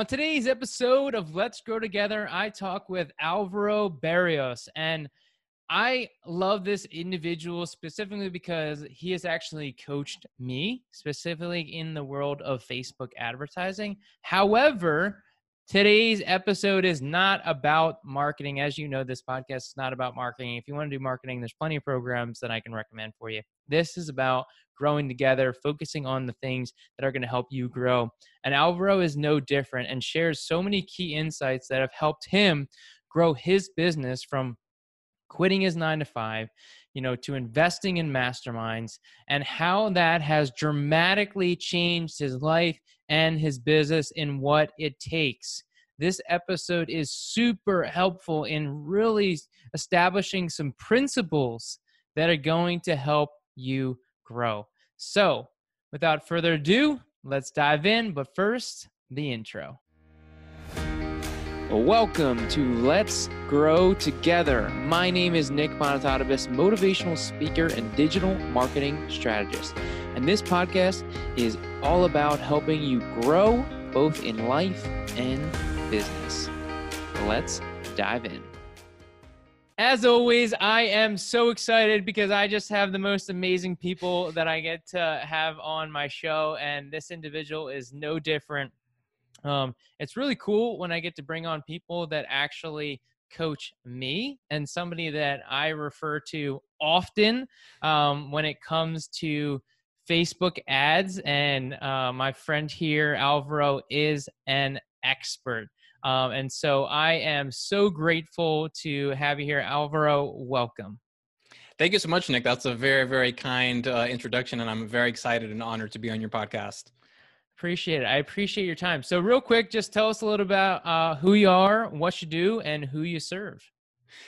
On today's episode of Let's Grow Together, I talk with Alvaro Barrios. And I love this individual specifically because he has actually coached me, specifically in the world of Facebook advertising. However, today's episode is not about marketing. As you know, this podcast is not about marketing. If you want to do marketing, there's plenty of programs that I can recommend for you. This is about growing together, focusing on the things that are going to help you grow. And Alvaro is no different and shares so many key insights that have helped him grow his business from quitting his nine to five, you know, to investing in masterminds and how that has dramatically changed his life and his business in what it takes. This episode is super helpful in really establishing some principles that are going to help you grow. So, without further ado, let's dive in. But first, the intro. Welcome to Let's Grow Together. My name is Nick Monotatovas, motivational speaker and digital marketing strategist. And this podcast is all about helping you grow both in life and business. Let's dive in. As always, I am so excited because I just have the most amazing people that I get to have on my show, and this individual is no different um, it's really cool when I get to bring on people that actually coach me and somebody that I refer to often um, when it comes to Facebook ads. And uh, my friend here, Alvaro, is an expert. Um, and so I am so grateful to have you here. Alvaro, welcome. Thank you so much, Nick. That's a very, very kind uh, introduction, and I'm very excited and honored to be on your podcast. Appreciate it. I appreciate your time. So, real quick, just tell us a little about uh, who you are, what you do, and who you serve.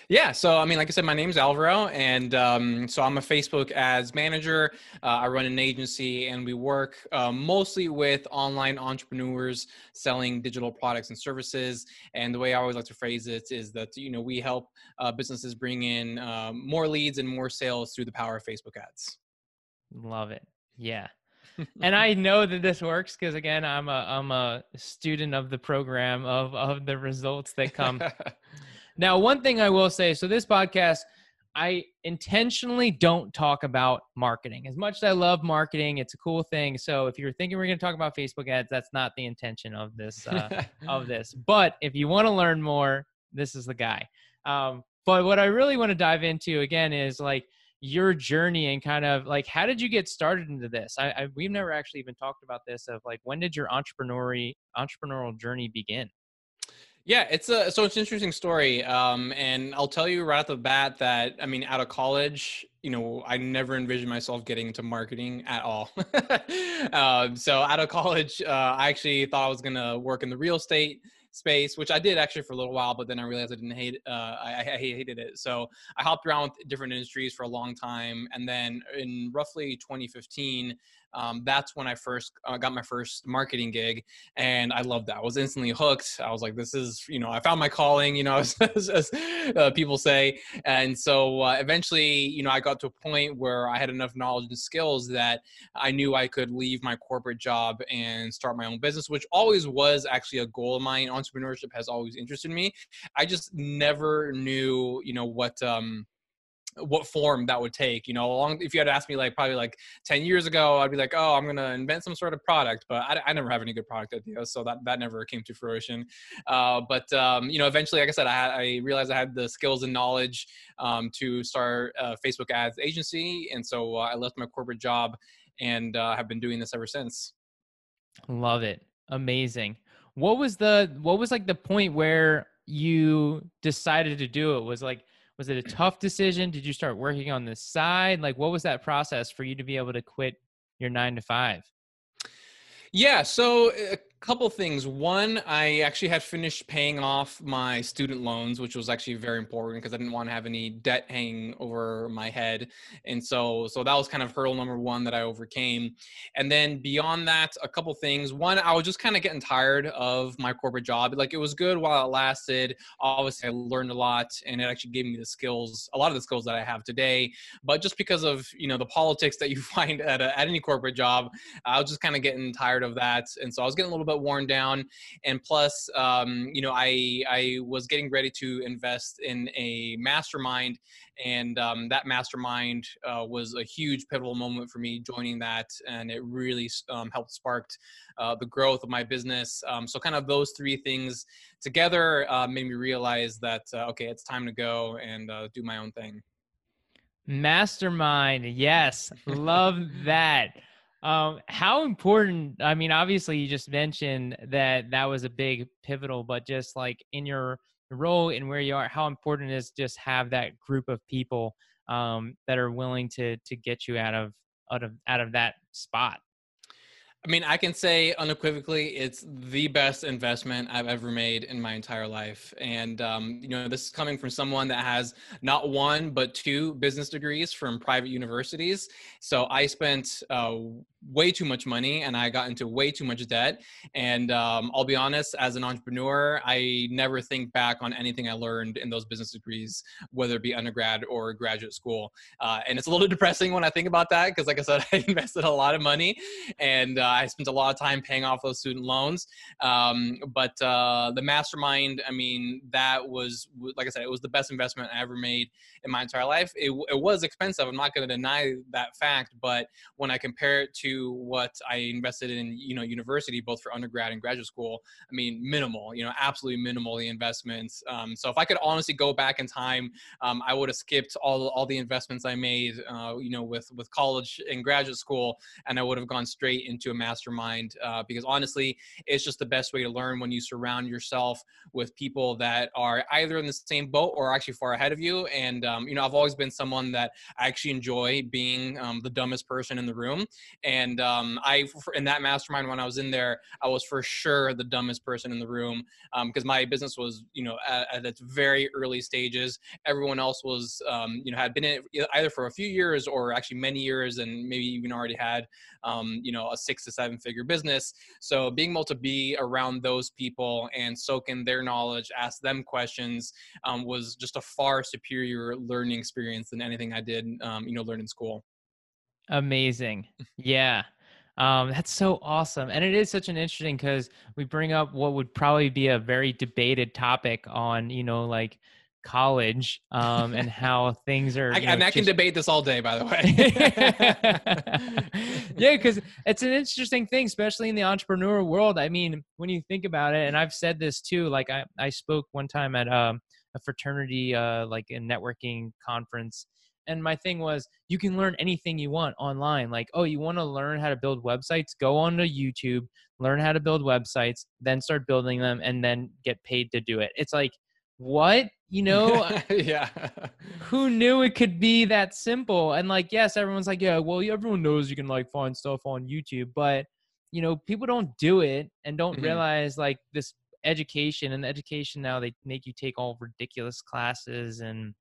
Yeah, so I mean, like I said, my name's Alvaro, and um, so I'm a Facebook ads manager. Uh, I run an agency, and we work uh, mostly with online entrepreneurs selling digital products and services. And the way I always like to phrase it is that you know we help uh, businesses bring in um, more leads and more sales through the power of Facebook ads. Love it. Yeah, and I know that this works because again, I'm a I'm a student of the program of of the results that come. now, one thing I will say, so this podcast, I intentionally don't talk about marketing. As much as I love marketing, it's a cool thing. So if you're thinking we're going to talk about Facebook ads, that's not the intention of this uh, of this. But if you want to learn more, this is the guy. Um, but what I really want to dive into again is like your journey and kind of like how did you get started into this I, I, we've never actually even talked about this of like when did your entrepreneurial entrepreneurial journey begin yeah it's a so it's an interesting story um, and i'll tell you right off the bat that i mean out of college you know i never envisioned myself getting into marketing at all um, so out of college uh, i actually thought i was going to work in the real estate space, which I did actually for a little while, but then I realized I didn't hate. Uh, I, I hated it, so I hopped around with different industries for a long time, and then in roughly 2015, um, that's when I first uh, got my first marketing gig, and I loved that. I was instantly hooked. I was like, "This is, you know, I found my calling," you know, as, as uh, people say. And so uh, eventually, you know, I got to a point where I had enough knowledge and skills that I knew I could leave my corporate job and start my own business, which always was actually a goal of mine. Entrepreneurship has always interested me. I just never knew, you know, what. Um, what form that would take you know long if you had asked me like probably like 10 years ago i'd be like oh i'm gonna invent some sort of product but i, I never have any good product ideas so that that never came to fruition. Uh, but um, you know eventually like i said i, had, I realized i had the skills and knowledge um, to start a facebook ads agency and so uh, i left my corporate job and uh, have been doing this ever since. Love it. Amazing. What was the what was like the point where you decided to do it? Was like was it a tough decision? Did you start working on the side? Like what was that process for you to be able to quit your nine to five? Yeah so uh, couple things. One i actually had finished paying off my student loans which was actually very important because i didn't want to have any debt hanging over my head. And so so that was kind of hurdle number one that i overcame. And then beyond that a couple things. One i was just kind of getting tired of my corporate job. Like it was good while it lasted. Obviously i learned a lot and it actually gave me the skills a lot of the skills that i have today. But just because of you know the politics that you find at, a, at any corporate job i was just kind of getting tired of that. And so i was getting a little bit bit worn down, and plus, um, you know, I I was getting ready to invest in a mastermind, and um, that mastermind uh, was a huge pivotal moment for me joining that, and it really um, helped sparked uh, the growth of my business. Um, so, kind of those three things together uh, made me realize that uh, okay, it's time to go and uh, do my own thing. Mastermind, yes, love that. Um, how important? I mean, obviously, you just mentioned that that was a big pivotal, but just like in your role and where you are, how important is just have that group of people um, that are willing to to get you out of out of out of that spot. I mean, I can say unequivocally, it's the best investment I've ever made in my entire life. And, um, you know, this is coming from someone that has not one, but two business degrees from private universities. So I spent uh, way too much money and I got into way too much debt. And um, I'll be honest, as an entrepreneur, I never think back on anything I learned in those business degrees, whether it be undergrad or graduate school. Uh, and it's a little depressing when I think about that because, like I said, I invested a lot of money and uh, I spent a lot of time paying off those student loans. Um, but uh, the mastermind, I mean, that was, like I said, it was the best investment I ever made in my entire life. It, it was expensive. I'm not going to deny that fact. But when I compare it to what I invested in, you know, university, both for undergrad and graduate school, I mean, minimal, you know, absolutely minimal the investments. Um, so if I could honestly go back in time, um, I would have skipped all, all the investments I made, uh, you know, with, with college and graduate school, and I would have gone straight into a mastermind uh, because honestly, it's just the best way to learn when you surround yourself with people that are either in the same boat or actually far ahead of you. And, um, you know, I've always been someone that I actually enjoy being um, the dumbest person in the room. And and um, I in that mastermind when I was in there, I was for sure the dumbest person in the room because um, my business was you know at, at, its very early stages. Everyone else was um, you know had been in it either for a few years or actually many years, and maybe even already had um, you know a six to seven figure business. So being able to be around those people and soak in their knowledge, ask them questions, um, was just a far superior learning experience than anything I did um, you know learn in school. Amazing. Yeah. Um, that's so awesome. And it is such an interesting because we bring up what would probably be a very debated topic on, you know, like college um, and how things are. I, know, and I can debate this all day, by the way. yeah, because it's an interesting thing, especially in the entrepreneur world. I mean, when you think about it, and I've said this too, like I, I spoke one time at um, a fraternity, uh, like a networking conference and my thing was you can learn anything you want online like oh you want to learn how to build websites? Go on to youtube learn how to build websites then start building them and then get paid to do it. It's like what? You know yeah who knew it could be that simple? And like yes everyone's like yeah well everyone knows you can like find stuff on youtube but you know people don't do it and don't mm-hmm. realize like this education and education now they make you take all ridiculous classes and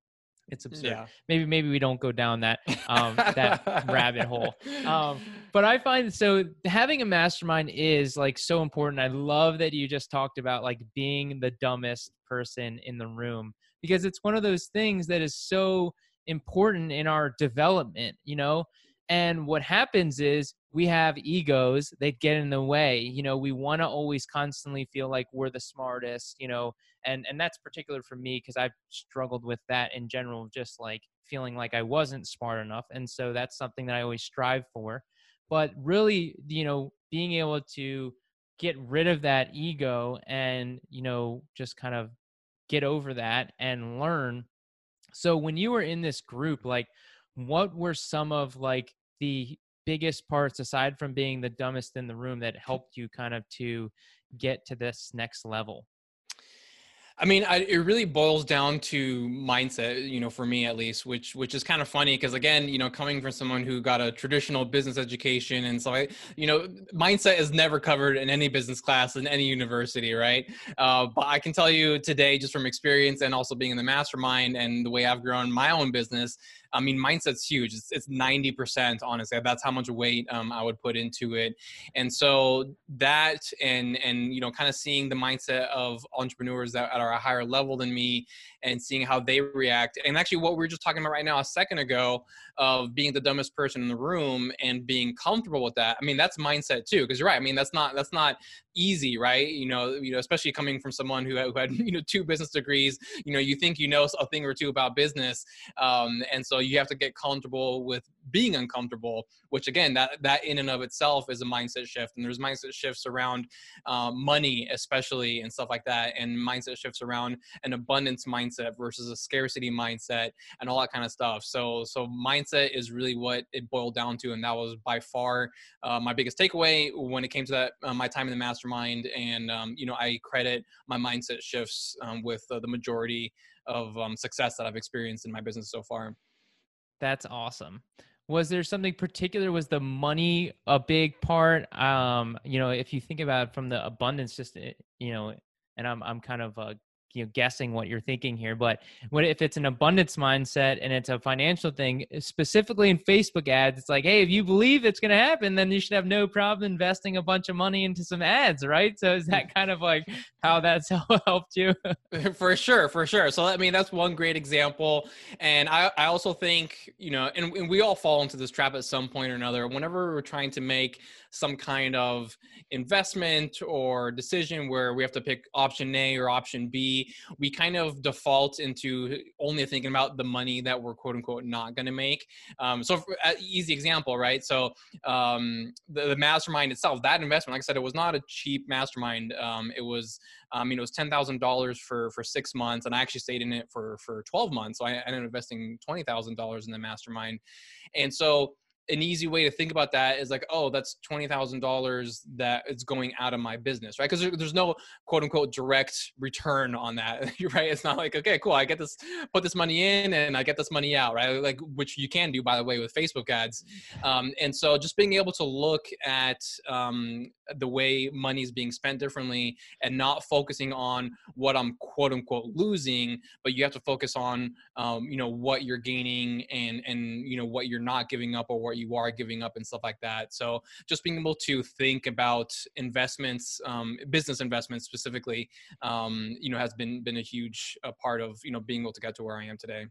it's absurd. Yeah. Maybe maybe we don't go down that um, that rabbit hole. Um, but I find so having a mastermind is like so important. I love that you just talked about like being the dumbest person in the room because it's one of those things that is so important in our development. You know, and what happens is we have egos that get in the way. You know, we want to always constantly feel like we're the smartest, you know, and and that's particular for me because I've struggled with that in general, just like feeling like I wasn't smart enough. And so that's something that I always strive for. But really, you know, being able to get rid of that ego and, you know, just kind of get over that and learn. So when you were in this group, like what were some of like the biggest parts aside from being the dumbest in the room that helped you kind of to get to this next level? I mean, I, it really boils down to mindset, you know, for me at least, which which is kind of funny because again, you know, coming from someone who got a traditional business education, and so I, you know, mindset is never covered in any business class in any university, right? Uh, but I can tell you today, just from experience and also being in the mastermind and the way I've grown my own business, I mean, mindset's huge. It's, it's 90%, honestly. That's how much weight um, I would put into it. And so that and, and, you know, kind of seeing the mindset of entrepreneurs that are a higher level than me and seeing how they react. And actually what we were just talking about right now a second ago of being the dumbest person in the room and being comfortable with that. I mean, that's mindset too, because you're right. I mean, that's not, that's not easy, right? You know, you know, especially coming from someone who had, who had you know two business degrees. You know, you think you know a thing or two about business, um, and so you have to get comfortable with being uncomfortable. Which again, that that in and of itself is a mindset shift. And there's mindset shifts around um, money, especially, and stuff like that, and mindset shifts around an abundance mindset versus a scarcity mindset, and all that kind of stuff. So, so mindset is really what it boiled down to, and that was by far uh, my biggest takeaway when it came to that uh, my time in the mastermind and um, you know i credit my mindset shifts um, with uh, the majority of um, success that i've experienced in my business so far that's awesome. Was there something particular was the money a big part? Um you know if you think about from the abundance just eh, you know and i'm i'm kind of uh, you know guessing what you're thinking here but what if it's an abundance mindset and it's a financial thing eh, specifically in facebook ads it's like hey if you believe it's going to happen then you should have no problem investing a bunch of money into some ads right? So is that kind of like how that's helped you? For sure for sure. So i mean that's one great example and i, I also think you know and, and we all fall into this trap at some point or another. Whenever we're trying to make some kind of investment or decision where we have to pick option A or option B, we kind of default into only thinking about the money that we're quote unquote not going to make. Um, so, for, uh, easy example, right? So, um, the, the, mastermind itself, that investment, like I said, it was not a cheap mastermind. Um, it was, I mean, it was ten thousand dollars for for six months, and I actually stayed in it for for twelve months. So I ended up investing twenty thousand dollars in the mastermind, and so an easy way to think about that is like, oh, that's twenty thousand dollars that is going out of my business, right? Because there's no quote unquote direct return on that, right? It's not like, okay, cool, I get this, put this money in, and I get this money out, right? Like which you can do, by the way, with Facebook ads. Um, and so just being able to look at um, the way money is being spent differently and not focusing on what I'm quote unquote losing, but you have to focus on um, you know what you're gaining and and you know what you're not giving up or what you are giving up and stuff like that. So just being able to think about investments, um, business investments specifically, um, you know, has been been a huge uh, part of you know being able to get to where I am today.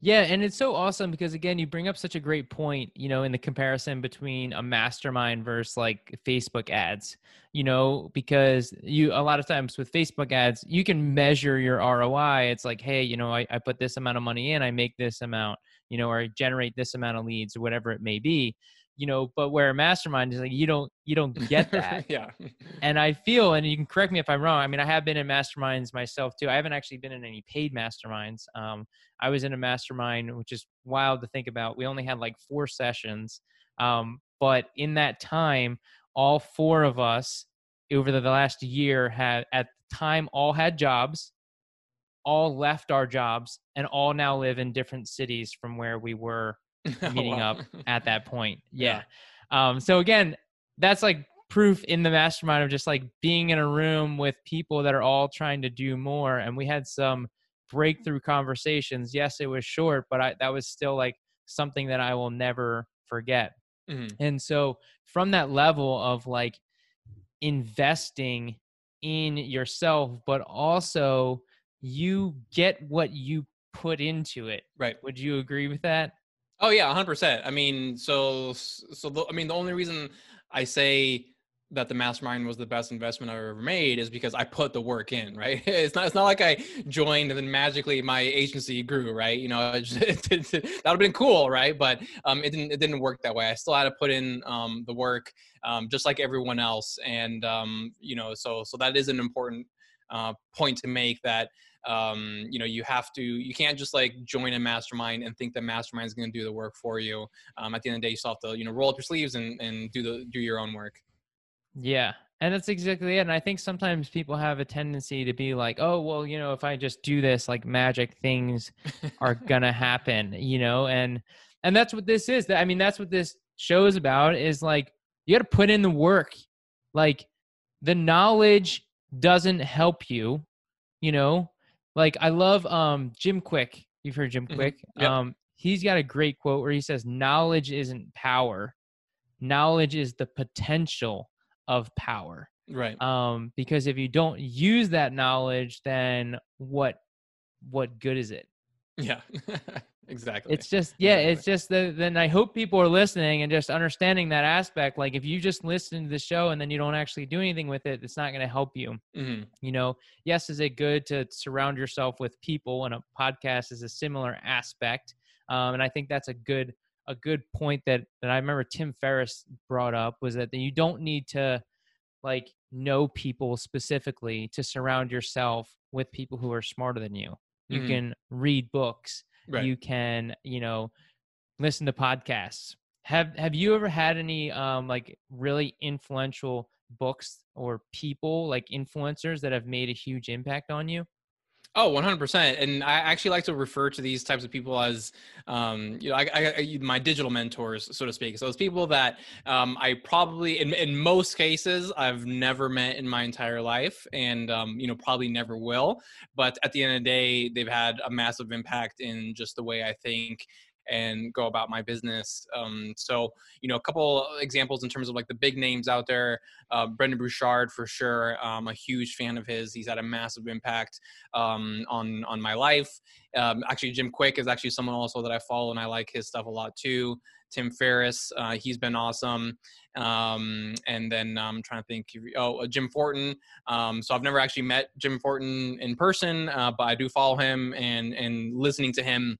Yeah, and it's so awesome because again, you bring up such a great point, you know, in the comparison between a mastermind versus like Facebook ads, you know, because you a lot of times with Facebook ads, you can measure your ROI. It's like, hey, you know, I, I put this amount of money in, I make this amount, you know, or I generate this amount of leads or whatever it may be you know but where a mastermind is like you don't you don't get that. Yeah. And i feel and you can correct me if i'm wrong i mean i have been in masterminds myself too i haven't actually been in any paid masterminds um, i was in a mastermind which is wild to think about we only had like four sessions um, but in that time all four of us over the last year had at the time all had jobs all left our jobs and all now live in different cities from where we were meeting wow. up at that point. Yeah. yeah. Um, so again, that's like proof in the mastermind of just like being in a room with people that are all trying to do more. And we had some breakthrough conversations. Yes, it was short, but I, that was still like something that I will never forget. Mm-hmm. And so from that level of like investing in yourself, but also you get what you put into it. Right. Would you agree with that? Oh yeah, hundred percent. I mean, so so the, I mean, the only reason I say that the mastermind was the best investment I've ever made is because I put the work in, right? It's not it's not like I joined and then magically my agency grew, right? You know, that would have been cool, right? But um, it didn't it didn't work that way. I still had to put in um, the work, um, just like everyone else, and um, you know, so so that is an important uh, point to make that um, you know you have to you can't just like join a mastermind and think that mastermind is going to do the work for you um, at the end of the day you still have to you know roll up your sleeves and, and do the do your own work. Yeah and that's exactly it and i think sometimes people have a tendency to be like oh well you know if i just do this like magic things are gonna happen you know and and that's what this is i mean that's what this show is about is like you got to put in the work like the knowledge doesn't help you you know like I love um Jim Kwik. You've heard Jim mm-hmm. Mm-hmm. Yep. Um he's got a great quote where he says, "Knowledge isn't power. Knowledge is the potential of power." Right. Um, because if you don't use that knowledge, then what what good is it? Yeah. exactly. It's just yeah, Exactly. it's just the, then I hope people are listening and just understanding that aspect. Like if you just listen to the show and then you don't actually do anything with it, it's not going to help you. Mhm. You know, yes, is it good to surround yourself with people, and a podcast is a similar aspect. Um, and I think that's a good a good point that that I remember Tim Ferriss brought up was that you don't need to like know people specifically to surround yourself with people who are smarter than you. You Mhm. can read books. Right. You can, you know, listen to podcasts. Have Have you ever had any um like really influential books or people like influencers that have made a huge impact on you? Oh, 100%. And I actually like to refer to these types of people as, um, you know, I, I, my digital mentors, so to speak. So it's people that um, I probably, in, in most cases, I've never met in my entire life and, um, you know, probably never will. But at the end of the day, they've had a massive impact in just the way I think and go about my business. Um, so, you know, a couple examples in terms of like the big names out there. Uh, Brendon Burchard, for sure. I'm a huge fan of his. He's had a massive impact um, on on my life. Um, actually, Jim Kwik is actually someone also that I follow, and I like his stuff a lot too. Tim Ferriss, uh, he's been awesome. Um, and then I'm trying to think. Oh, Jim Fortin. Um, so I've never actually met Jim Fortin in person, uh, but I do follow him, and and listening to him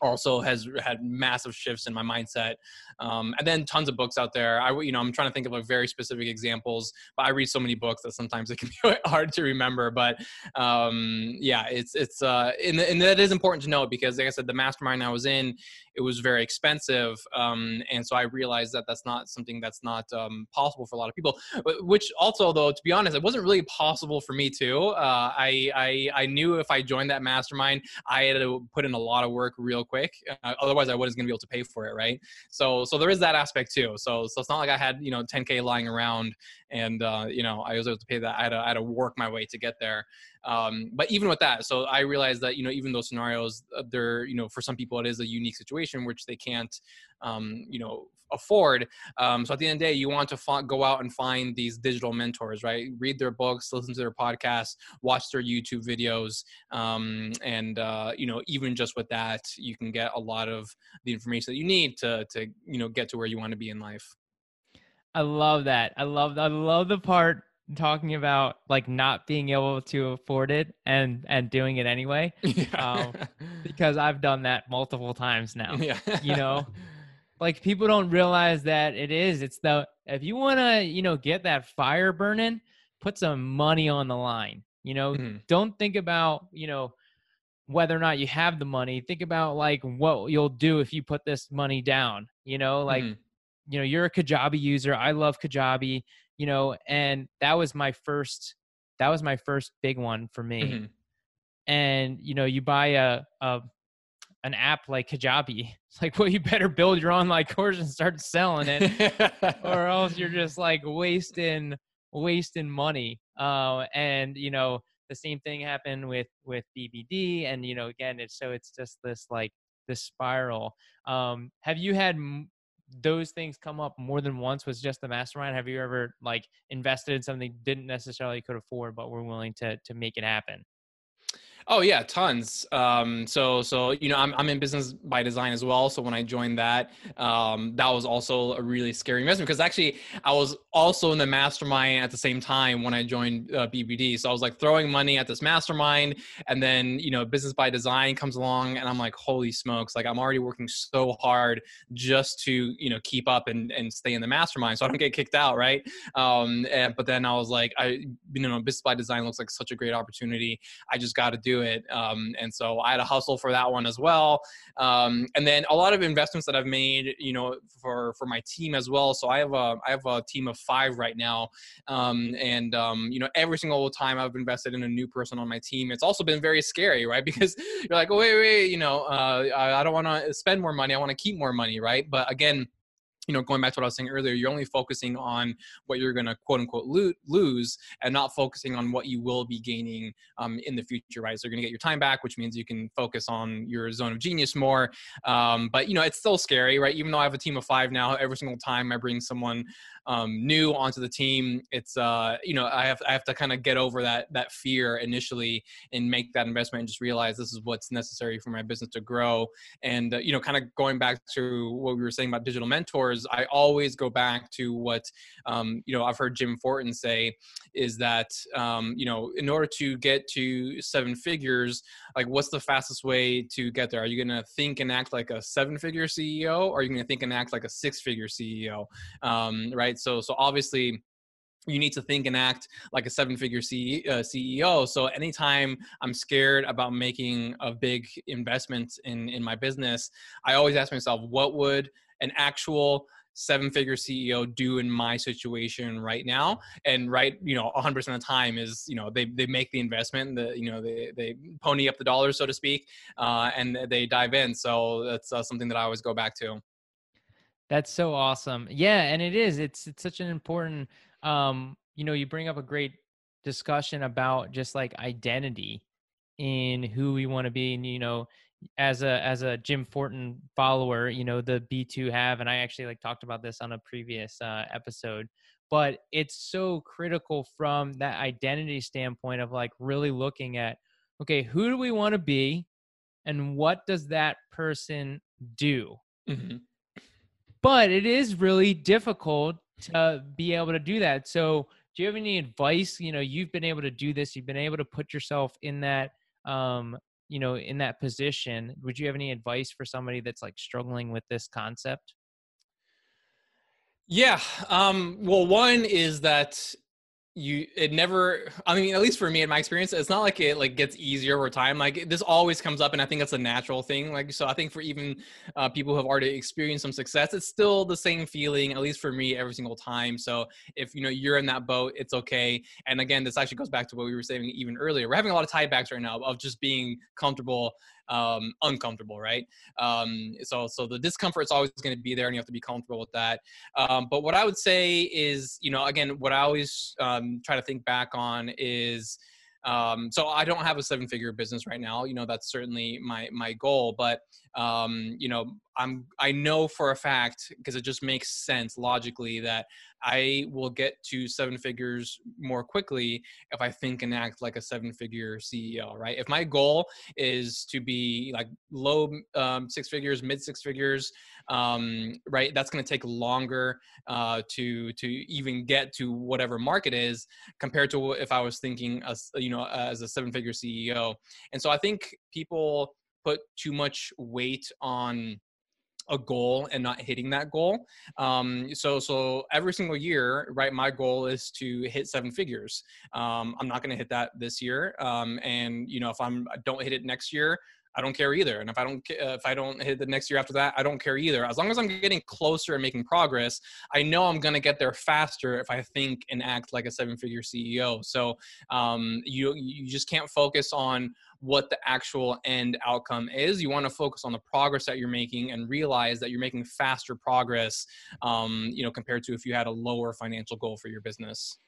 also has had massive shifts in my mindset um, and then tons of books out there. I you know i'm trying to think of like very specific examples but i read so many books that sometimes it can be hard to remember but um, yeah it's it's uh, and, and that is important to know because like i said the mastermind i was in it was very expensive um, and so i realized that that's not something that's not um, possible for a lot of people which also though to be honest it wasn't really possible for me too uh, I, I i knew if i joined that mastermind i had to put in a lot of work real quick uh, otherwise i wasn't going to be able to pay for it right? So so there is that aspect too. So so it's not like i had you know 10k lying around and uh, you know i was able to pay that I had, to, I had to work my way to get there um, but even with that so i realized that you know even those scenarios uh, they're you know for some people it is a unique situation which they can't um, you know afford. Um, so at the end of the day you want to go out and find these digital mentors right? Read their books listen to their podcasts watch their youtube videos um, and uh, you know even just with that you can get a lot of the information that you need to to you know get to where you want to be in life. I love that. I love I love the part talking about like not being able to afford it and and doing it anyway yeah. because I've done that multiple times now. yeah you know like people don't realize that it is it's the if you want to you know get that fire burning put some money on the line you know Mhm. don't think about you know whether or not you have the money think about like what you'll do if you put this money down you know like Mhm. you know you're a kajabi user i love kajabi you know and that was my first that was my first big one for me. Mhm. and you know you buy a, a an app like kajabi it's like well you better build your online course and start selling it or else you're just like wasting wasting money. Uh, and you know the same thing happened with with bbd and you know again it's so it's just this like this spiral. Um have you had m- those things come up more than once was just the mastermind? Have you ever like invested in something didn't necessarily could afford but were willing to to make it happen Oh yeah, tons. Um, so so you know, I'm I'm in business by design as well. So when I joined that, um, that was also a really scary investment because actually I was also in the mastermind at the same time when I joined uh, BBD. So I was like throwing money at this mastermind, and then you know, business by design comes along, and I'm like, holy smokes! Like I'm already working so hard just to you know keep up and and stay in the mastermind, so I don't get kicked out, right? Um, and, but then I was like, I you know, business by design looks like such a great opportunity. I just got to do it. Um, and so I had a hustle for that one as well. Um, and then a lot of investments that I've made, you know, for for my team as well. So I have a I have a team of five right now, um, and um, you know, every single time I've invested in a new person on my team, it's also been very scary, right? Because you're like, oh wait, wait, you know, uh, I, I don't want to spend more money. I want to keep more money, right? But again you know, going back to what I was saying earlier, you're only focusing on what you're going to quote unquote lose and not focusing on what you will be gaining um, in the future, right? So you're going to get your time back, which means you can focus on your zone of genius more. Um, but, you know, it's still scary, right? Even though I have a team of five now, every single time I bring someone um, new onto the team, it's uh, you know I have I have to kind of get over that that fear initially and make that investment and just realize this is what's necessary for my business to grow. And uh, you know, kind of going back to what we were saying about digital mentors, I always go back to what um, you know I've heard Jim Fortin say is that um, you know in order to get to seven figures, like what's the fastest way to get there? Are you going to think and act like a seven figure CEO, or are you going to think and act like a six figure CEO? Um, right so so obviously you need to think and act like a seven figure CEO. Uh, so anytime I'm scared about making a big investment in, in my business, I always ask myself, what would an actual seven figure CEO do in my situation right now? And right, you know, 100% of the time is, you know, they, they make the investment, and the, you know, they, they pony up the dollars, so to speak, uh, and they dive in. So that's uh, something that I always go back to. That's so awesome. Yeah, and it is. It's it's such an important um, you know, you bring up a great discussion about just like identity in who we want to be and you know, as a as a Jim Fortin follower, you know, the Be Do Have and I actually like talked about this on a previous uh episode, but it's so critical from that identity standpoint of like really looking at okay, who do we want to be and what does that person do? Mm-hmm but it is really difficult to be able to do that. So, do you have any advice? You know, you've been able to do this. You've been able to put yourself in that, um, you know, in that position. Would you have any advice for somebody that's like struggling with this concept? Yeah. Um, well, one is that you it never i mean at least for me in my experience it's not like it like gets easier over time like this always comes up and i think that's a natural thing like so i think for even uh, people who have already experienced some success it's still the same feeling at least for me every single time so if you know you're in that boat it's okay and again this actually goes back to what we were saying even earlier we're having a lot of tiebacks right now of just being comfortable um, uncomfortable, right? Um, so so the discomfort is always going to be there, and you have to be comfortable with that. Um, but what I would say is, you know, again, what I always um, try to think back on is. Um, so I don't have a seven figure business right now. You know, that's certainly my my goal. But um, you know, I'm I know for a fact because it just makes sense logically that I will get to seven figures more quickly if I think and act like a seven figure CEO, right? If my goal is to be like low um, six figures, mid six figures, um, right? That's going to take longer uh, to to even get to whatever market is compared to if I was thinking as you know as a seven figure CEO. And so I think people put too much weight on a goal and not hitting that goal. Um, so so every single year, right? My goal is to hit seven figures. Um, I'm not going to hit that this year, um, and you know if I'm I don't hit it next year, I don't care either. And if I don't uh, if I don't hit the next year after that, I don't care either. As long as I'm getting closer and making progress, I know I'm going to get there faster if I think and act like a seven-figure CEO. So um, you you just can't focus on what the actual end outcome is. You want to focus on the progress that you're making and realize that you're making faster progress, um, you know, compared to if you had a lower financial goal for your business.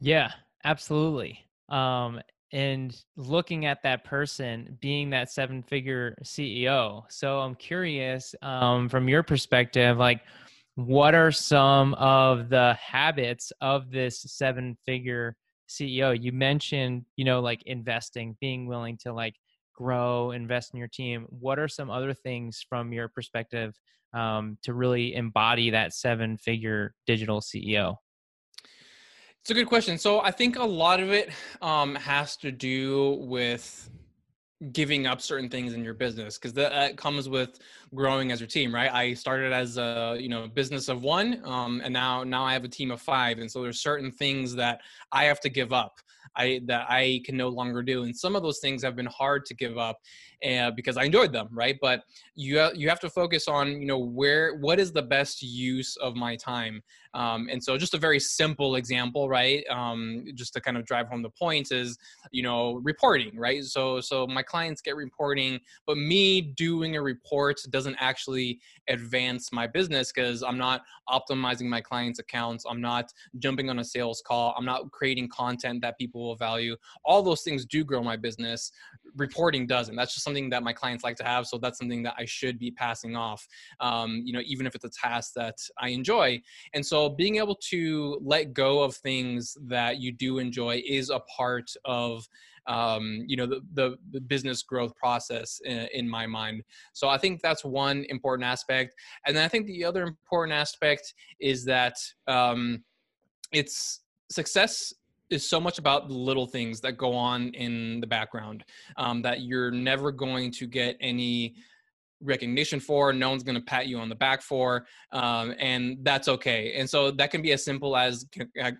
Yeah, absolutely. Um, and looking at that person being that seven figure CEO. So I'm curious um, from your perspective, like, what are some of the habits of this seven figure CEO? You mentioned, you know, like investing, being willing to like grow, invest in your team. What are some other things from your perspective um, to really embody that seven figure digital CEO? It's a good question. So I think a lot of it um, has to do with giving up certain things in your business because that comes with growing as your team right i started as a you know business of one um, and now now i have a team of five and so there's certain things that i have to give up I that I can no longer do. And some of those things have been hard to give up uh, because I enjoyed them, right? But you you have to focus on you know where what is the best use of my time. Um, and so just a very simple example, right? Um, just to kind of drive home the point is you know reporting, right? So so my clients get reporting, but me doing a report doesn't actually advance my business because I'm not optimizing my clients' accounts. I'm not jumping on a sales call. I'm not creating content that people will value. All those things do grow my business. Reporting doesn't. That's just something that my clients like to have. So that's something that I should be passing off. Um, you know, even if it's a task that I enjoy. And so being able to let go of things that you do enjoy is a part of um, you know the, the, the business growth process in, in, my mind so i think that's one important aspect and then i think the other important aspect is that um, it's success is so much about the little things that go on in the background um, that you're never going to get any recognition for no one's going to pat you on the back for um, and that's okay. And so that can be as simple as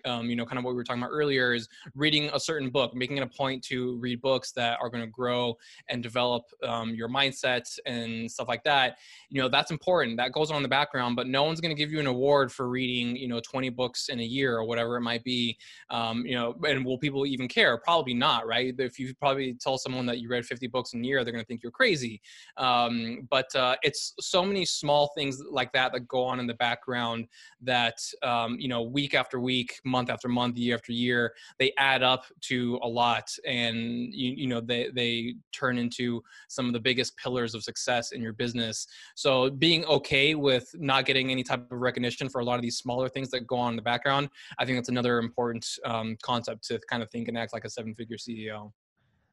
um, you know kind of what we were talking about earlier is reading a certain book making it a point to read books that are going to grow and develop um, your mindset and stuff like that. You know that's important. That goes on in the background but no one's going to give you an award for reading you know 20 books in a year or whatever it might be um, you know and will people even care? Probably not right? If you probably tell someone that you read 50 books in a year they're going to think you're crazy. Um, but uh, it's so many small things like that that go on in the background that um, you know week after week month after month year after year they add up to a lot. And you, you know they, they turn into some of the biggest pillars of success in your business. So being okay with not getting any type of recognition for a lot of these smaller things that go on in the background i think that's another important um, concept to kind of think and act like a seven figure ceo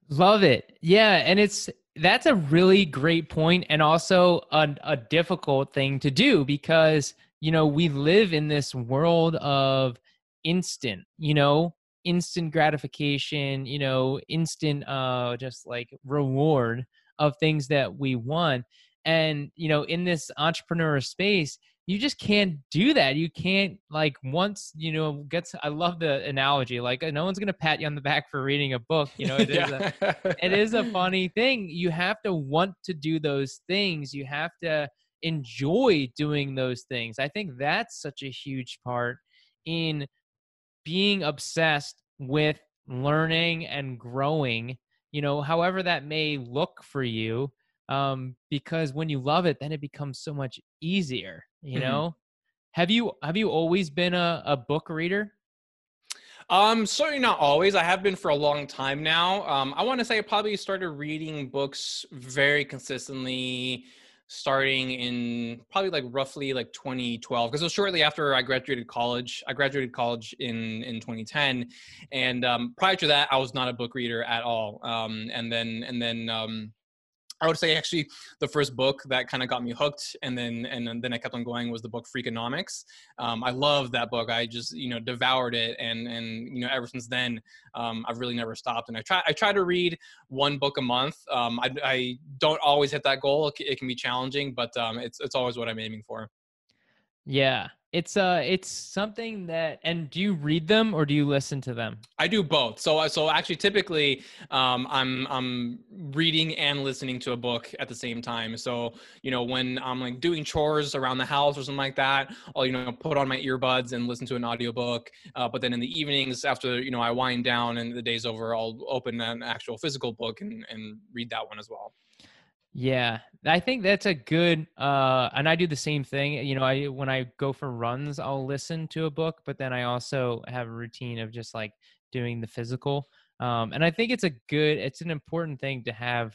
Love it. Yeah. And it's, that's a really great point and also a, a difficult thing to do because, you know, we live in this world of instant, you know, instant gratification, you know, instant, uh, just like reward of things that we want. And, you know, in this entrepreneur space, you just can't do that. You can't like once you know gets. I love the analogy. Like no one's gonna pat you on the back for reading a book. You know, it is yeah. a, it is a funny thing. You have to want to do those things. You have to enjoy doing those things. I think that's such a huge part in being obsessed with learning and growing. You know, however that may look for you um, because when you love it, then it becomes so much easier. You mm-hmm. know, have you have you always been a, a book reader? Um, certainly not always. I have been for a long time now. Um, I want to say I probably started reading books very consistently starting in probably like roughly like 2012 because it was shortly after I graduated college. I graduated college in in 2010, and um, prior to that, I was not a book reader at all. Um, and then and then um, I would say actually the first book that kind of got me hooked, and then and then I kept on going was the book Freakonomics. Um, I love that book. I just you know devoured it, and and you know ever since then um, I've really never stopped. And I try I try to read one book a month. Um, I, I don't always hit that goal. It, can be challenging, but um, it's it's always what I'm aiming for. Yeah, it's uh it's something that and do you read them or do you listen to them? I do both. So uh, so actually typically um I'm I'm reading and listening to a book at the same time. So, you know, when I'm like doing chores around the house or something like that, I'll you know put on my earbuds and listen to an audiobook. Uh, but then in the evenings after, you know, I wind down and the day's over, I'll open an actual physical book and and read that one as well. Yeah, I think that's a good uh and I do the same thing. You know, I when I go for runs, I'll listen to a book, but then I also have a routine of just like doing the physical. Um and I think it's a good it's an important thing to have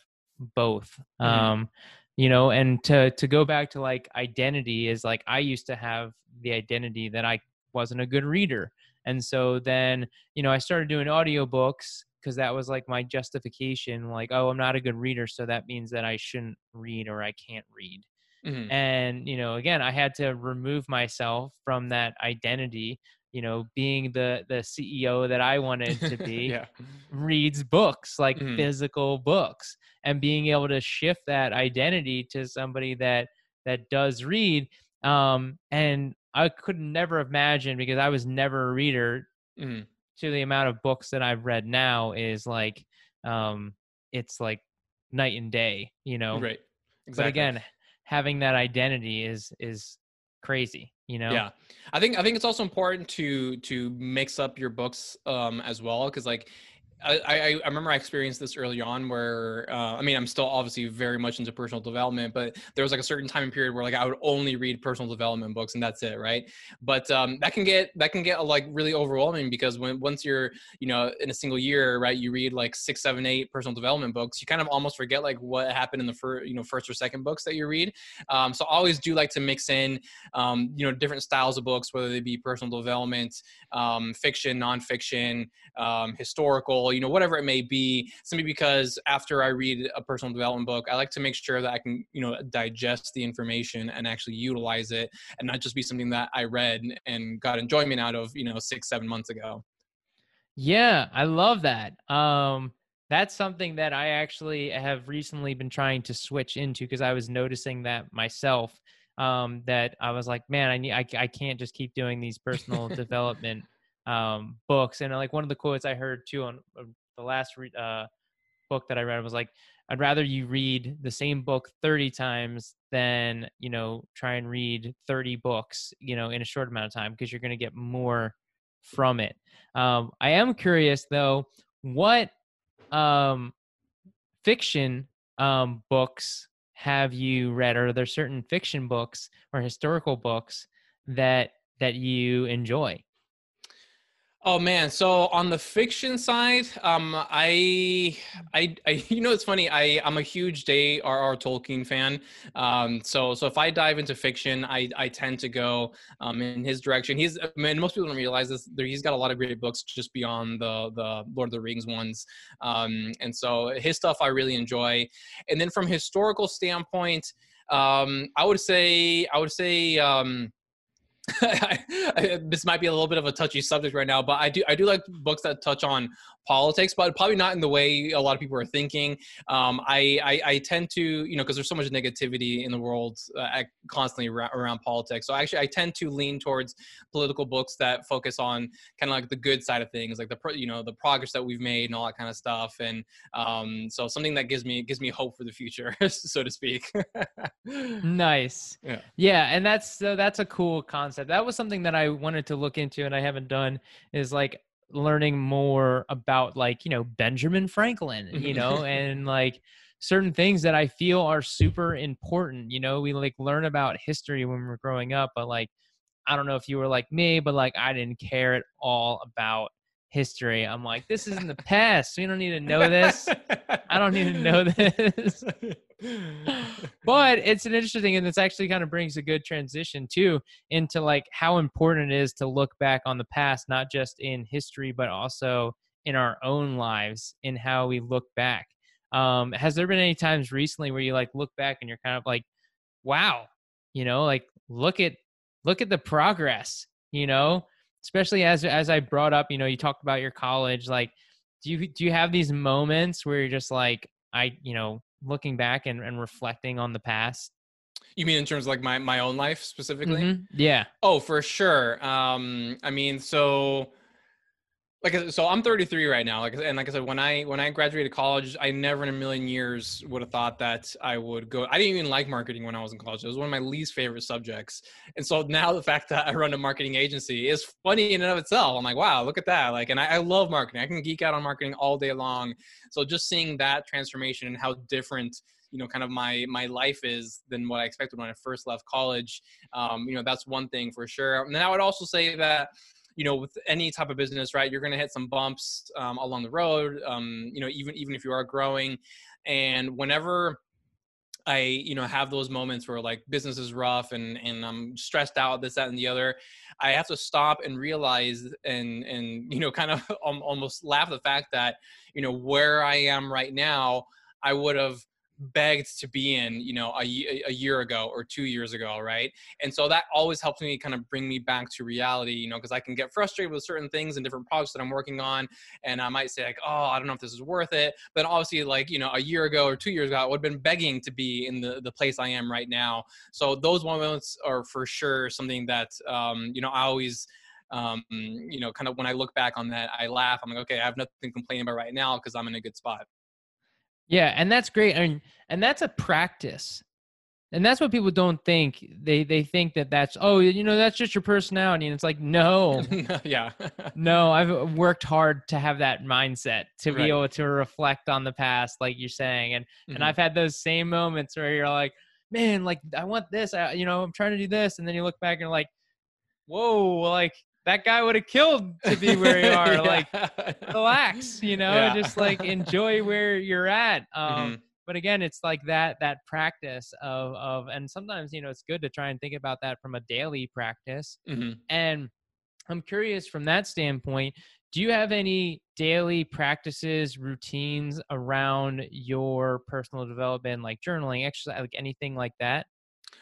both. Mm-hmm. Um you know, and to to go back to like identity is like I used to have the identity that I wasn't a good reader. And so then, you know, I started doing audiobooks because that was like my justification like oh i'm not a good reader so that means that i shouldn't read or i can't read mm-hmm. and you know again i had to remove myself from that identity you know being the the ceo that i wanted to be yeah. reads books like mm-hmm. physical books and being able to shift that identity to somebody that that does read um and i could never imagine because i was never a reader mm-hmm to the amount of books that I've read now is like um it's like night and day, you know. Right. Exactly. But again, having that identity is is crazy, you know. Yeah. I think I think it's also important to to mix up your books um as well because like I, I, remember I experienced this early on where uh, I mean I'm still obviously very much into personal development, but there was like a certain time period where like I would only read personal development books and that's it, right? But um, that can get that can get like really overwhelming because when once you're you know in a single year, right, you read like six, seven, eight personal development books, you kind of almost forget like what happened in the first you know first or second books that you read. Um, so I always do like to mix in um, you know different styles of books, whether they be personal development, um, fiction, nonfiction, um, historical you know, whatever it may be, simply because after I read a personal development book, I like to make sure that I can, you know, digest the information and actually utilize it and not just be something that I read and got enjoyment out of, you know, six, seven months ago. Yeah, I love that. Um, that's something that I actually have recently been trying to switch into because I was noticing that myself. Um, that I was like, man, I need, I, I can't just keep doing these personal development um, books. And like one of the quotes I heard too on uh, the last re- uh, book that I read was like, I'd rather you read the same book 30 times than, you know, try and read 30 books, you know, in a short amount of time because you're going to get more from it. Um, I am curious though, what um, fiction um, books have you read? Are there certain fiction books or historical books that that you enjoy? Oh man, so on the fiction side, um, I, I, I, you know, it's funny. I, I'm a huge J.R.R. Tolkien fan. Um, so, so if I dive into fiction, I, I tend to go um, in his direction. He's, I mean, most people don't realize this. He's got a lot of great books just beyond the the Lord of the Rings ones. Um, and so his stuff I really enjoy. And then from historical standpoint, um, I would say, I would say. Um, this might be a little bit of a touchy subject right now, but I do I do like books that touch on politics, but probably not in the way a lot of people are thinking. Um, I, I, I tend to you know because there's so much negativity in the world uh, constantly ra- around politics. So actually, I tend to lean towards political books that focus on kind of like the good side of things, like the you know the progress that we've made and all that kind of stuff. And um, so something that gives me gives me hope for the future, so to speak. nice. Yeah. Yeah, and that's uh, that's a cool concept. That was something that I wanted to look into, and I haven't done. Is like learning more about like you know benjamin franklin you know and like certain things that i feel are super important you know we like learn about history when we're growing up but like i don't know if you were like me but like i didn't care at all about history. I'm like this is in the past. So you don't need to know this. I don't need to know this. But it's an interesting and this actually kind of brings a good transition too into like how important it is to look back on the past not just in history but also in our own lives in how we look back. Um has there been any times recently where you like look back and you're kind of like wow you know like look at look at the progress you know especially as as i brought up you know you talked about your college like do you do you have these moments where you're just like i you know looking back and, and reflecting on the past? You mean in terms of like my my own life specifically? Mm-hmm. Yeah. Oh, for sure. Um, I mean, so like so i'm 33 right now like and like i said when i when i graduated college i never in a million years would have thought that i would go i didn't even like marketing when i was in college. It was one of my least favorite subjects. And so now the fact that i run a marketing agency is funny in and of itself. I'm like wow look at that. Like and I, I love marketing. I can geek out on marketing all day long. So just seeing that transformation and how different you know kind of my my life is than what i expected when i first left college um, you know that's one thing for sure. And then i would also say that you know with any type of business right you're going to hit some bumps um, along the road um, you know even even if you are growing and whenever I, you know, have those moments where like business is rough and and I'm stressed out, this, that, and the other. I have to stop and realize and and you know, kind of almost laugh the fact that you know where I am right now, I would have begged to be in you know a, a year ago or two years ago right and so that always helps me kind of bring me back to reality you know because i can get frustrated with certain things and different projects that i'm working on and i might say like oh i don't know if this is worth it but obviously like you know a year ago or two years ago i would have been begging to be in the, the place i am right now so those moments are for sure something that um, you know i always um, you know, kind of when I look back on that, I laugh. I'm like, okay, I have nothing to complain about right now because I'm in a good spot. Yeah, and that's great. I mean, and that's a practice and that's what people don't think they they think that that's oh you know that's just your personality and it's like no yeah no i've worked hard to have that mindset to right. be able to reflect on the past like you're saying and mm-hmm. and i've had those same moments where you're like man like i want this I, you know i'm trying to do this and then you look back and you're like whoa like that guy would have killed to be where you are yeah. like relax you know yeah. just like enjoy where you're at um mm-hmm but again it's like that that practice of of and sometimes you know it's good to try and think about that from a daily practice mm-hmm. and i'm curious from that standpoint do you have any daily practices routines around your personal development like journaling exercise like anything like that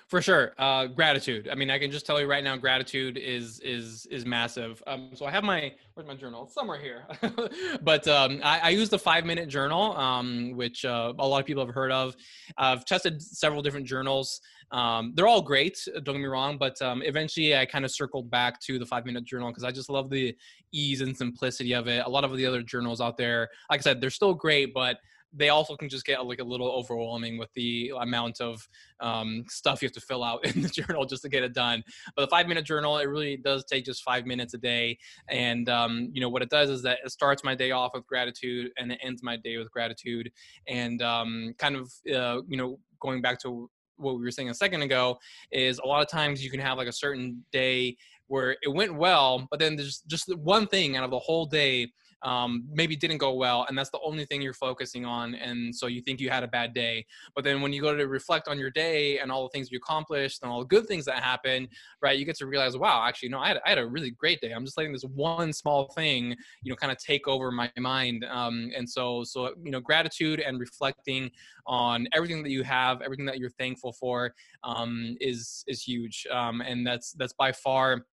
for sure uh, gratitude. I mean i can just tell you right now gratitude is is is massive. Um, so i have my where's my journal? It's somewhere here. But um, I, I, use the five minute journal um, which uh, a lot of people have heard of. I've tested several different journals. Um, they're all great don't get me wrong but um, eventually i kind of circled back to the five minute journal because i just love the ease and simplicity of it. A lot of the other journals out there like i said they're still great but they also can just get like a little overwhelming with the amount of um, stuff you have to fill out in the journal just to get it done. But the five minute journal, it really does take just five minutes a day. And, um, you know, what it does is that it starts my day off with gratitude and it ends my day with gratitude. And um, kind of, uh, you know, going back to what we were saying a second ago is a lot of times you can have like a certain day where it went well, but then there's just one thing out of the whole day um, maybe didn't go well and that's the only thing you're focusing on and so you think you had a bad day. But then when you go to reflect on your day and all the things you accomplished and all the good things that happened right you get to realize wow actually no I had, I had a really great day. I'm just letting this one small thing you know kind of take over my mind um, and so so you know gratitude and reflecting on everything that you have everything that you're thankful for um, is is huge um, and that's that's by far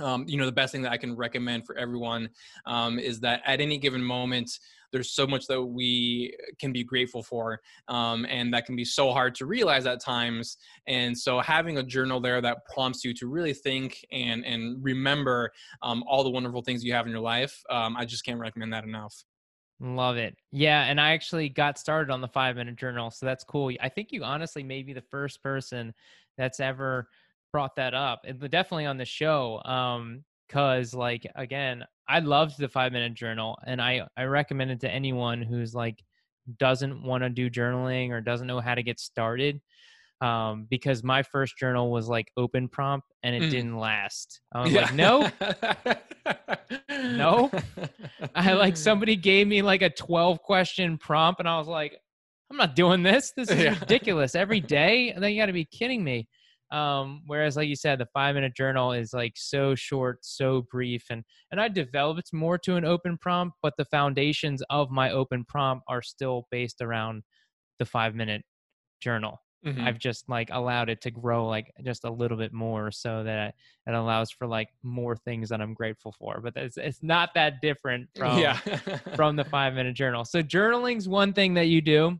um, you know the best thing that i can recommend for everyone um, is that at any given moment there's so much that we can be grateful for um, and that can be so hard to realize at times and so having a journal there that prompts you to really think and and remember um, all the wonderful things you have in your life um, i just can't recommend that enough Love it. Yeah. And I actually got started on the five minute journal. So that's cool. I think you honestly may be the first person that's ever brought that up, and definitely on the show. Um, cause like again, I loved the five minute journal, and I I recommend it to anyone who's like doesn't want to do journaling or doesn't know how to get started. Um, because my first journal was like open prompt and it mm. didn't last. I was yeah. like, no, no. I like somebody gave me like a 12 question prompt and I was like, I'm not doing this. This is yeah. ridiculous every day. And then you got to be kidding me. Um, whereas, like you said, the five minute journal is like so short, so brief, and and I developed more to an open prompt, but the foundations of my open prompt are still based around the five minute journal. Mm-hmm. I've just like allowed it to grow like just a little bit more so that it allows for like more things that I'm grateful for. But it's it's not that different from yeah. from the five minute journal. So journaling's one thing that you do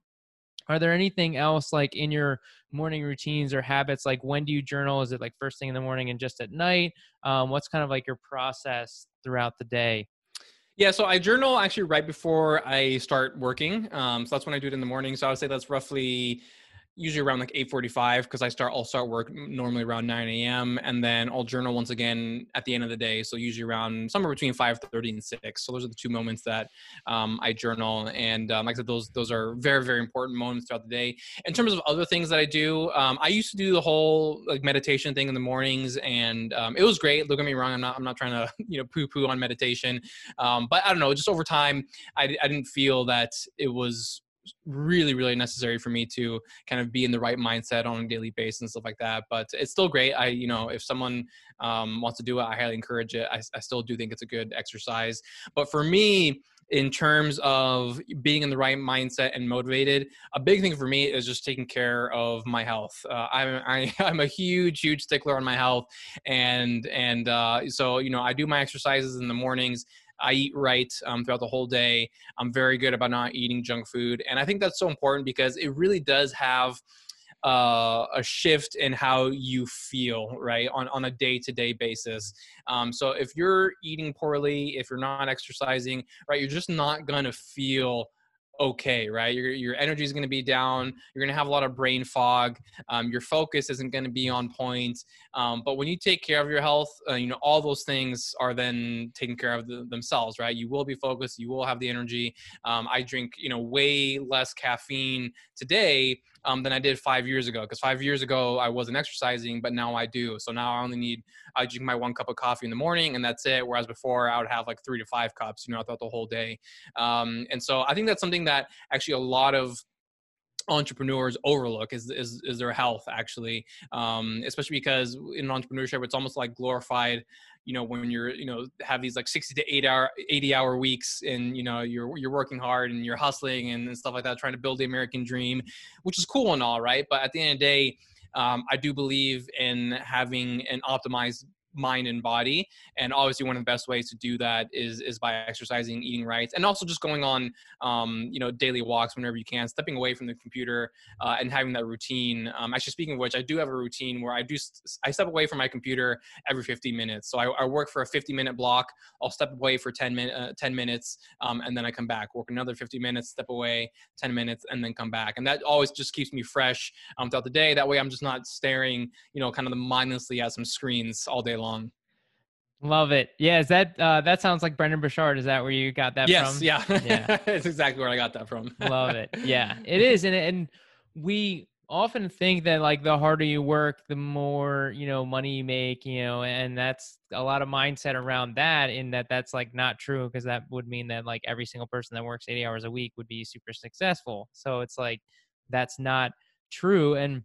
are there anything else like in your morning routines or habits like when do you journal is it like first thing in the morning and just at night um, what's kind of like your process throughout the day yeah, so I journal actually right before I start working. Um, so that's when I do it in the morning. So I would say that's roughly usually around like 8.45 because i start i'll start work normally around 9 a.m and then i'll journal once again at the end of the day so usually around somewhere between 5.30 and 6 so those are the two moments that um, i journal and um, like i said those those are very very important moments throughout the day. In terms of other things that i do um, i used to do the whole like meditation thing in the mornings and um, it was great don't get me wrong i'm not i'm not trying to you know poo poo on meditation um, but i don't know just over time I, I didn't feel that it was really really necessary for me to kind of be in the right mindset on a daily basis and stuff like that but it's still great. I you know if someone um, wants to do it i highly encourage it. I, I still do think it's a good exercise. But for me in terms of being in the right mindset and motivated a big thing for me is just taking care of my health. Uh, I'm, I, am a huge huge stickler on my health and and uh, so you know i do my exercises in the mornings I eat right um, throughout the whole day. I'm very good about not eating junk food. And I think that's so important because it really does have uh, a shift in how you feel, right, on, on a day to day basis. Um, so if you're eating poorly, if you're not exercising, right, you're just not going to feel okay, right? Your your energy is going to be down. You're going to have a lot of brain fog. Um, your focus isn't going to be on point. Um, but when you take care of your health, uh, you know all those things are then taken care of the, themselves, right? You will be focused. You will have the energy. Um, I drink, you know, way less caffeine today um, than I did five years ago. Because five years ago I wasn't exercising, but now I do. So now I only need I drink my one cup of coffee in the morning, and that's it. Whereas before I would have like three to five cups, you know, throughout the whole day. Um, and so I think that's something that actually a lot of entrepreneurs overlook is, is, is their health actually um, especially because in entrepreneurship it's almost like glorified you know when you're you know have these like 60 to 8 hour 80 hour weeks and you know you're you're working hard and you're hustling and, stuff like that trying to build the american dream which is cool and all right? But at the end of the day um, i do believe in having an optimized mind and body and obviously one of the best ways to do that is is by exercising eating right and also just going on um, you know daily walks whenever you can stepping away from the computer uh, and having that routine. Um, actually speaking of which i do have a routine where i do i step away from my computer every 50 minutes. So i, I work for a 50 minute block i'll step away for 10 minutes uh, 10 minutes um, and then i come back. Work another 50 minutes step away 10 minutes and then come back. And that always just keeps me fresh um, throughout the day. That way i'm just not staring you know kind of mindlessly at some screens all day long. Love it. Yeah, is that uh that sounds like Brendon Burchard. Is that where you got that yes, from? Yeah. Yeah. It's exactly where I got that from. Love it. Yeah. It is. And and we often think that like the harder you work, the more, you know, money you make, you know, and that's a lot of mindset around that in that that's like not true because that would mean that like every single person that works 80 hours a week would be super successful. So it's like that's not true and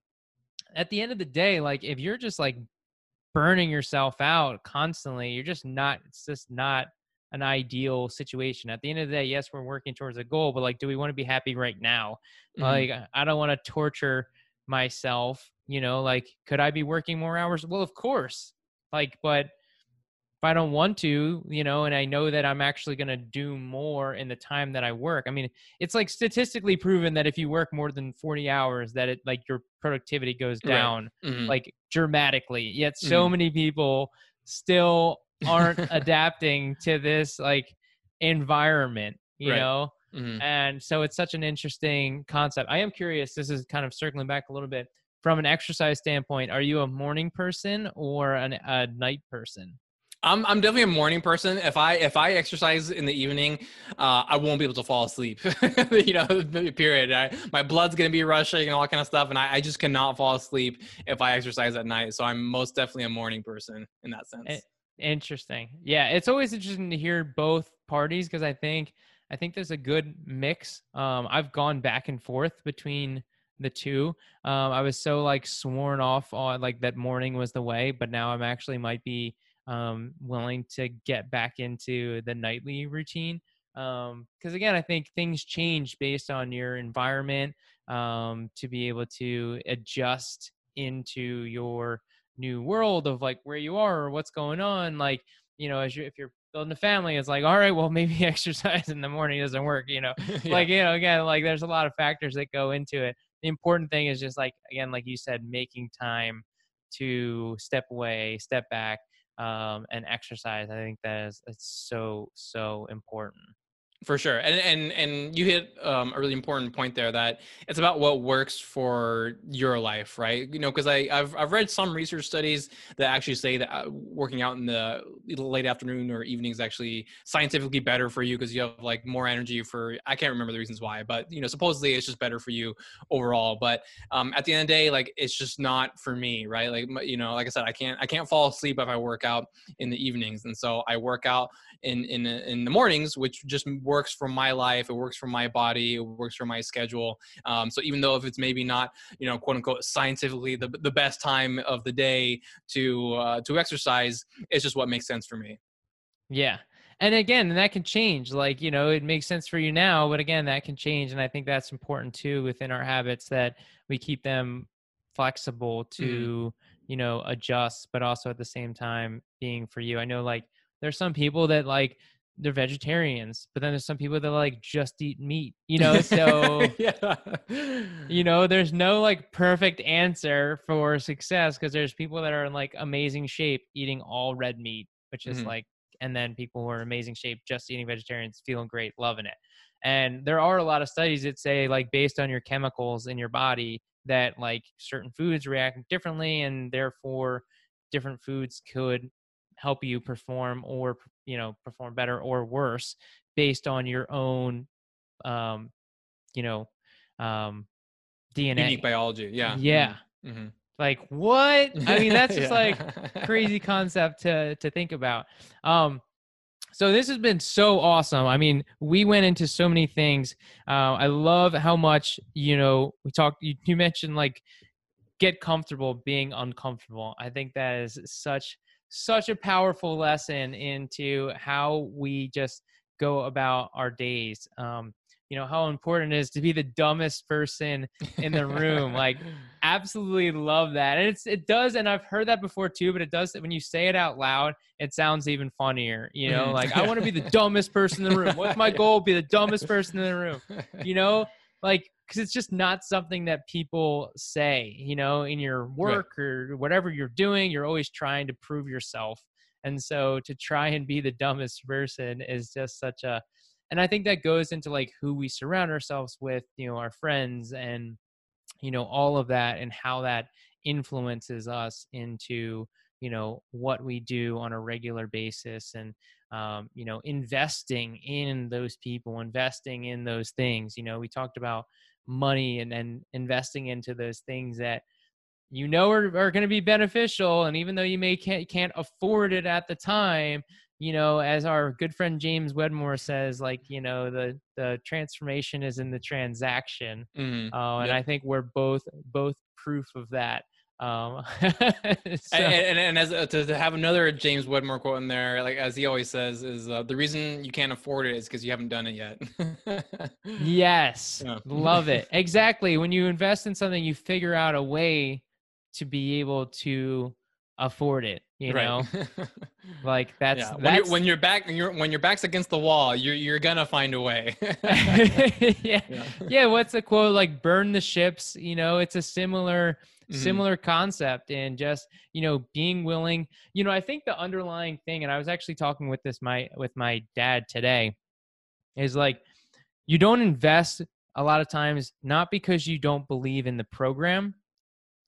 at the end of the day, like if you're just like burning yourself out constantly, you're just not, it's just not an ideal situation. At the end of the day, yes, we're working towards a goal, but like, do we want to be happy right now? Mm-hmm. Like, I don't want to torture myself, you know, like, could I be working more hours? Well, of course. Like, but I don't want to, you know, and I know that I'm actually going to do more in the time that I work. I mean, it's like statistically proven that if you work more than 40 hours that it like your productivity goes down right. mm-hmm. like dramatically. Yet so mm-hmm. many people still aren't adapting to this like environment, you right. know? Mm-hmm. And so it's such an interesting concept. I am curious, this is kind of circling back a little bit from an exercise standpoint. Are you a morning person or an, a night person? I'm I'm definitely a morning person. If I if I exercise in the evening, uh, I won't be able to fall asleep. you know, period. I, my blood's gonna be rushing and all that kind of stuff, and I, I just cannot fall asleep if I exercise at night. So I'm most definitely a morning person in that sense. Interesting. Yeah, it's always interesting to hear both parties because I think I think there's a good mix. Um, I've gone back and forth between the two. Um, I was so like sworn off on like that morning was the way, but now I'm actually might be um, willing to get back into the nightly routine. Because um, again, I think things change based on your environment um, to be able to adjust into your new world of like where you are or what's going on. Like, you know, as you if you're building a family, it's like, all right, well, maybe exercise in the morning doesn't work, you know. yeah. Like, you know, again, like there's a lot of factors that go into it. The important thing is just like again, like you said, making time to step away, step back, um, and exercise. I think that is it's so so important. For sure, and and and you hit um, a really important point there that it's about what works for your life, right? You know, because I I've I've read some research studies that actually say that uh, working out in the late afternoon or evening is actually scientifically better for you because you have like more energy for I can't remember the reasons why, but you know supposedly it's just better for you overall. But um, at the end of the day, like it's just not for me, right? Like you know, like I said, I can't I can't fall asleep if I work out in the evenings, and so I work out in in in the mornings, which just works for my life it works for my body it works for my schedule um, so even though if it's maybe not you know quote unquote scientifically the, the best time of the day to uh, to exercise it's just what makes sense for me yeah and again that can change like you know it makes sense for you now but again that can change and i think that's important too within our habits that we keep them flexible to mm-hmm. you know adjust but also at the same time being for you i know like there's some people that like they're vegetarians, but then there's some people that like just eat meat, you know? So, yeah. you know, there's no like perfect answer for success because there's people that are in like amazing shape eating all red meat, which is Mhm. like, and then people who are in amazing shape just eating vegetarians, feeling great, loving it. And there are a lot of studies that say, like, based on your chemicals in your body, that like certain foods react differently, and therefore different foods could help you perform or you know perform better or worse based on your own um you know um dna Unique biology. Yeah. yeah Mhm. like what i mean that's just Yeah. like crazy concept to to think about um so this has been so awesome i mean we went into so many things uh, i love how much you know we talked you, you mentioned like get comfortable being uncomfortable i think that is such such a powerful lesson into how we just go about our days. Um you know how important it is to be the dumbest person in the room, like, absolutely love that. And it's it does and i've heard that before too but it does when you say it out loud it sounds even funnier you know? Like i want to be the dumbest person in the room. What's my goal? Be the dumbest person in the room. You know? Like because it's just not something that people say you know in your work or whatever you're doing you're always trying to prove yourself. And so to try and be the dumbest person is just such a and i think that goes into like who we surround ourselves with you know our friends and you know all of that and how that influences us into you know what we do on a regular basis and um, you know investing in those people investing in those things. You know we talked about money and then investing into those things that you know are, are going to be beneficial and even though you may can't, can't afford it at the time you know as our good friend james wedmore says like you know the the transformation is in the transaction Mhm. uh, and Yep. I think we're both both proof of that. Um, so- and, and, and as uh, to, to have another James Wedmore quote in there, like as he always says, is uh, the reason you can't afford it is because you haven't done it yet. yes, love it. Exactly. When you invest in something, you figure out a way to be able to afford it. You know, like that's yeah. When, that's you're, when you're back, when you're when your back's against the wall, you're you're gonna find a way. yeah. Yeah. yeah. What's the quote? Like burn the ships. You know, it's a similar Mhm. similar concept and just you know being willing you know i think the underlying thing and i was actually talking with this my with my dad today is like you don't invest a lot of times not because you don't believe in the program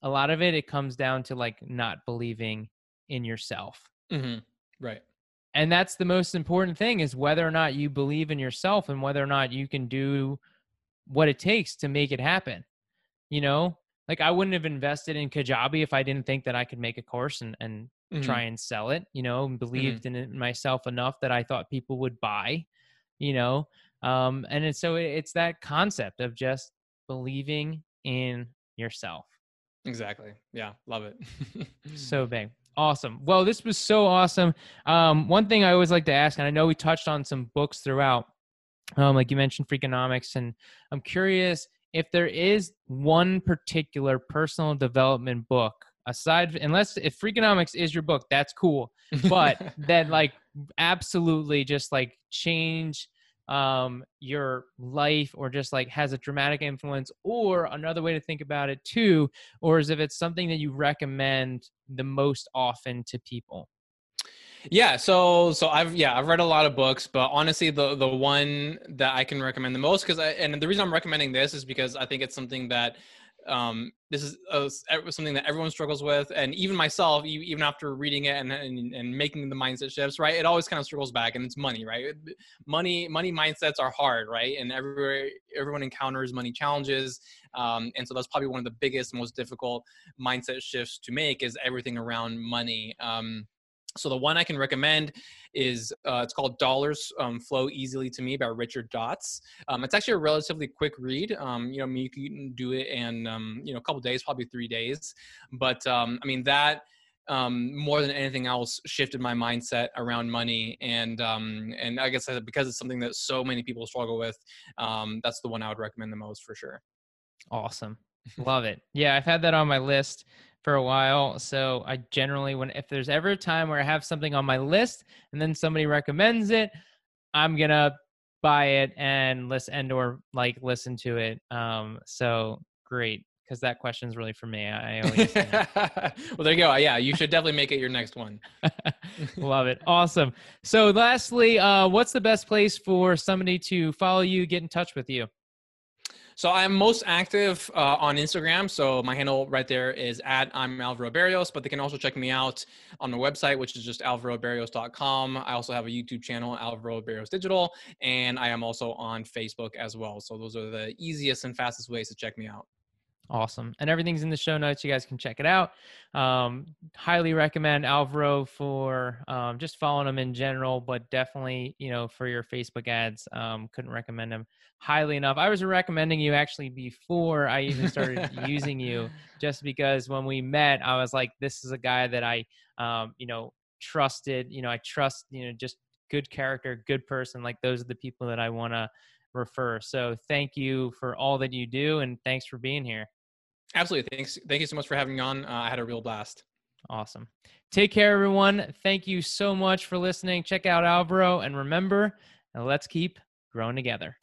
a lot of it it comes down to like not believing in yourself Mhm. Right. and that's the most important thing is whether or not you believe in yourself and whether or not you can do what it takes to make it happen you know like i wouldn't have invested in kajabi if i didn't think that i could make a course and, and Mhm. try and sell it you know and believed in it myself enough that i thought people would buy you know um and it's, so it- it's that concept of just believing in yourself Exactly. Yeah. Love it. so big awesome well this was so awesome um one thing i always like to ask and i know we touched on some books throughout um like you mentioned freakonomics and i'm curious if there is one particular personal development book aside unless if freakonomics is your book that's cool. But that like absolutely just like change um your life or just like has a dramatic influence or another way to think about it too or is if it's something that you recommend the most often to people Yeah, so so I've yeah I've read a lot of books, but honestly, the the one that I can recommend the most because I and the reason I'm recommending this is because I think it's something that um this is uh, s- ev- something that everyone struggles with, and even myself, even after reading it and, and and making the mindset shifts, right? It always kind of struggles back, and it's money, right? Money money mindsets are hard, right? And everywhere everyone encounters money challenges, um, and so that's probably one of the biggest, most difficult mindset shifts to make is everything around money. Um, so the one I can recommend is uh, it's called Dollars um, Flow Easily to Me by Richard Dotts. Um, it's actually a relatively quick read. Um, you know, mean, you can do it in um, you know a couple days, probably three days. But um, I mean that um, more than anything else shifted my mindset around money, and and I guess because it's something that so many people struggle with, that's the one I would recommend the most for sure. awesome love it yeah i've had that on my list for a while so i generally when if there's ever a time where i have something on my list and then somebody recommends it I'm gonna buy it and listen and or like listen to it. Um, so great because that question is really for me. I always well, there you go. Yeah, you should definitely make it your next one. Love it. Awesome. So, lastly, uh, what's the best place for somebody to follow you, get in touch with you? So I'm most active uh, on Instagram. So my handle right there is at I'm Alvaro Berrios, but they can also check me out on the website, which is just alvaroberrios.com. I also have a YouTube channel, Alvaro Berrios Digital, and I am also on Facebook as well. So those are the easiest and fastest ways to check me out. Awesome. And everything's in the show notes. You guys can check it out. Um, highly recommend Alvaro for um, just following him in general, but definitely, you know, for your Facebook ads, um, couldn't recommend him highly enough. I was recommending you actually before I even started using you, just because when we met, I was like, this is a guy that I, um, you know, trusted. You know, I trust, you know, just good character, good person. Like those are the people that I want to refer. So thank you for all that you do. And thanks for being here. Absolutely. Thanks. Thank you so much for having me on. Uh, I had a real blast. Awesome. Take care, everyone. Thank you so much for listening. Check out Alvaro and remember, let's keep growing together.